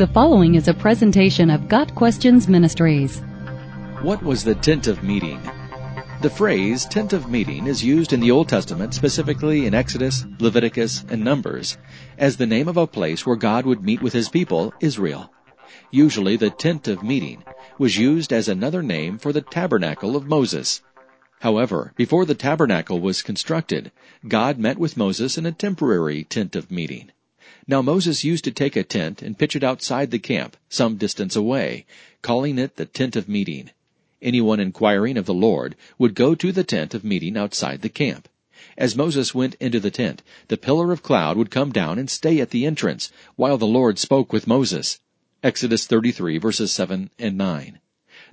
The following is a presentation of Got Questions Ministries. What was the tent of meeting? The phrase tent of meeting is used in the Old Testament, specifically in Exodus, Leviticus, and Numbers, as the name of a place where God would meet with his people, Israel. Usually the tent of meeting was used as another name for the tabernacle of Moses. However, before the tabernacle was constructed, God met with Moses in a temporary tent of meeting. Now Moses used to take a tent and pitch it outside the camp, some distance away, calling it the tent of meeting. Anyone inquiring of the Lord would go to the tent of meeting outside the camp. As Moses went into the tent, the pillar of cloud would come down and stay at the entrance, while the Lord spoke with Moses. Exodus 33 verses 7 and 9.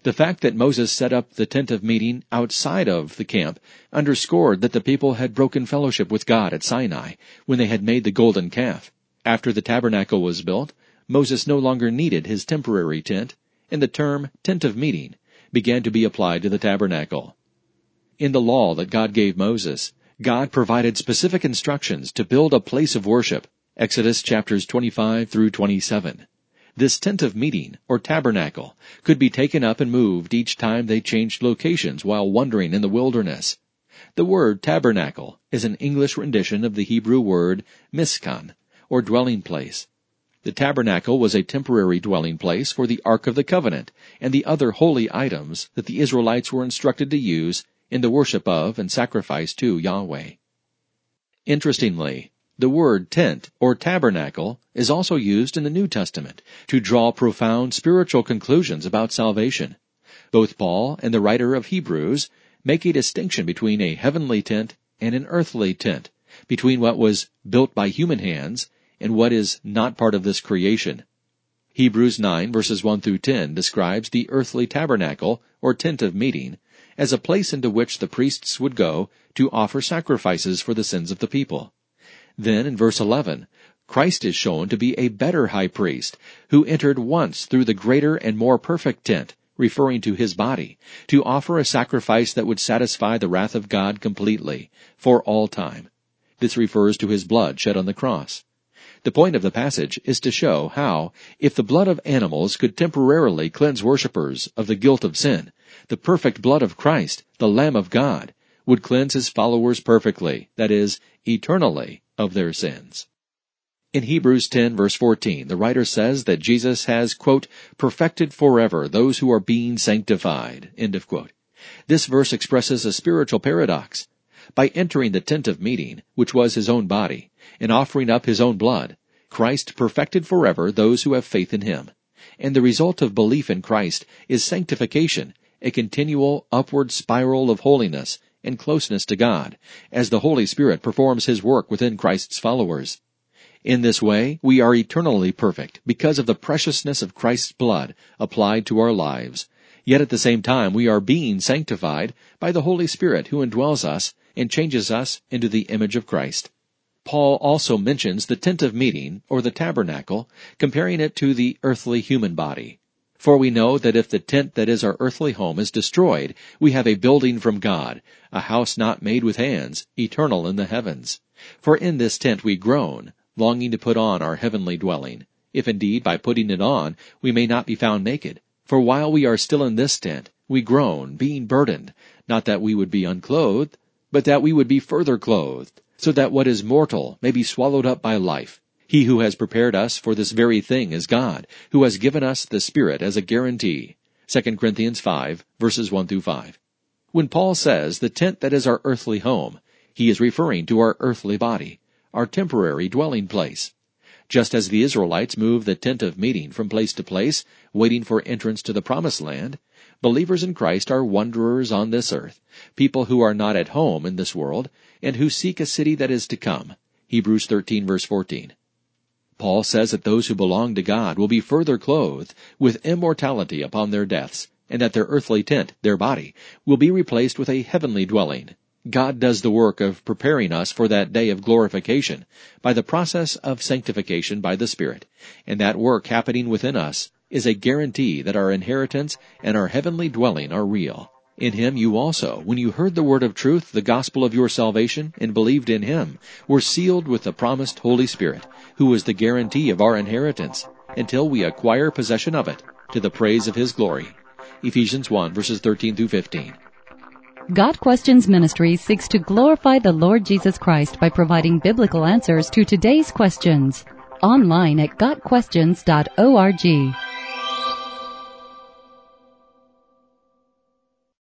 The fact that Moses set up the tent of meeting outside of the camp underscored that the people had broken fellowship with God at Sinai when they had made the golden calf. After the tabernacle was built, Moses no longer needed his temporary tent, and the term tent of meeting began to be applied to the tabernacle. In the law that God gave Moses, God provided specific instructions to build a place of worship. Exodus chapters 25 through 27. This tent of meeting, or tabernacle, could be taken up and moved each time they changed locations while wandering in the wilderness. The word tabernacle is an English rendition of the Hebrew word mishkan, or dwelling place. The tabernacle was a temporary dwelling place for the Ark of the Covenant and the other holy items that the Israelites were instructed to use in the worship of and sacrifice to Yahweh. Interestingly, the word tent or tabernacle is also used in the New Testament to draw profound spiritual conclusions about salvation. Both Paul and the writer of Hebrews make a distinction between a heavenly tent and an earthly tent, between what was built by human hands and what is not part of this creation. Hebrews 9 verses 1 through 10 describes the earthly tabernacle or tent of meeting as a place into which the priests would go to offer sacrifices for the sins of the people. Then in verse 11, Christ is shown to be a better high priest, who entered once through the greater and more perfect tent, referring to his body, to offer a sacrifice that would satisfy the wrath of God completely, for all time. This refers to his blood shed on the cross. The point of the passage is to show how, if the blood of animals could temporarily cleanse worshippers of the guilt of sin, the perfect blood of Christ, the Lamb of God, would cleanse his followers perfectly, that is, eternally, of their sins. In Hebrews 10 verse 14, the writer says that Jesus has, quote, perfected forever those who are being sanctified. This verse expresses a spiritual paradox. By entering the tent of meeting, which was his own body, and offering up his own blood, Christ perfected forever those who have faith in him. And the result of belief in Christ is sanctification, a continual upward spiral of holiness and closeness to God, as the Holy Spirit performs His work within Christ's followers. In this way, we are eternally perfect because of the preciousness of Christ's blood applied to our lives. Yet at the same time, we are being sanctified by the Holy Spirit who indwells us and changes us into the image of Christ. Paul also mentions the tent of meeting, or the tabernacle, comparing it to the earthly human body. For we know that if the tent that is our earthly home is destroyed, we have a building from God, a house not made with hands, eternal in the heavens. For in this tent we groan, longing to put on our heavenly dwelling, if indeed by putting it on we may not be found naked. For while we are still in this tent, we groan, being burdened, not that we would be unclothed, but that we would be further clothed, so that what is mortal may be swallowed up by life. He who has prepared us for this very thing is God, who has given us the Spirit as a guarantee. 2 Corinthians 5, verses 1 through 5. When Paul says the tent that is our earthly home, he is referring to our earthly body, our temporary dwelling place. Just as the Israelites moved the tent of meeting from place to place, waiting for entrance to the promised land, believers in Christ are wanderers on this earth, people who are not at home in this world, and who seek a city that is to come. Hebrews 13 verse 14. Paul says that those who belong to God will be further clothed with immortality upon their deaths, and that their earthly tent, their body, will be replaced with a heavenly dwelling. God does the work of preparing us for that day of glorification by the process of sanctification by the Spirit, and that work happening within us is a guarantee that our inheritance and our heavenly dwelling are real. In him you also, when you heard the word of truth, the gospel of your salvation, and believed in him, were sealed with the promised Holy Spirit, who is the guarantee of our inheritance, until we acquire possession of it, to the praise of his glory. Ephesians 1 verses 13 through 15. Got Questions Ministry seeks to glorify the Lord Jesus Christ by providing biblical answers to today's questions. Online at GotQuestions.org.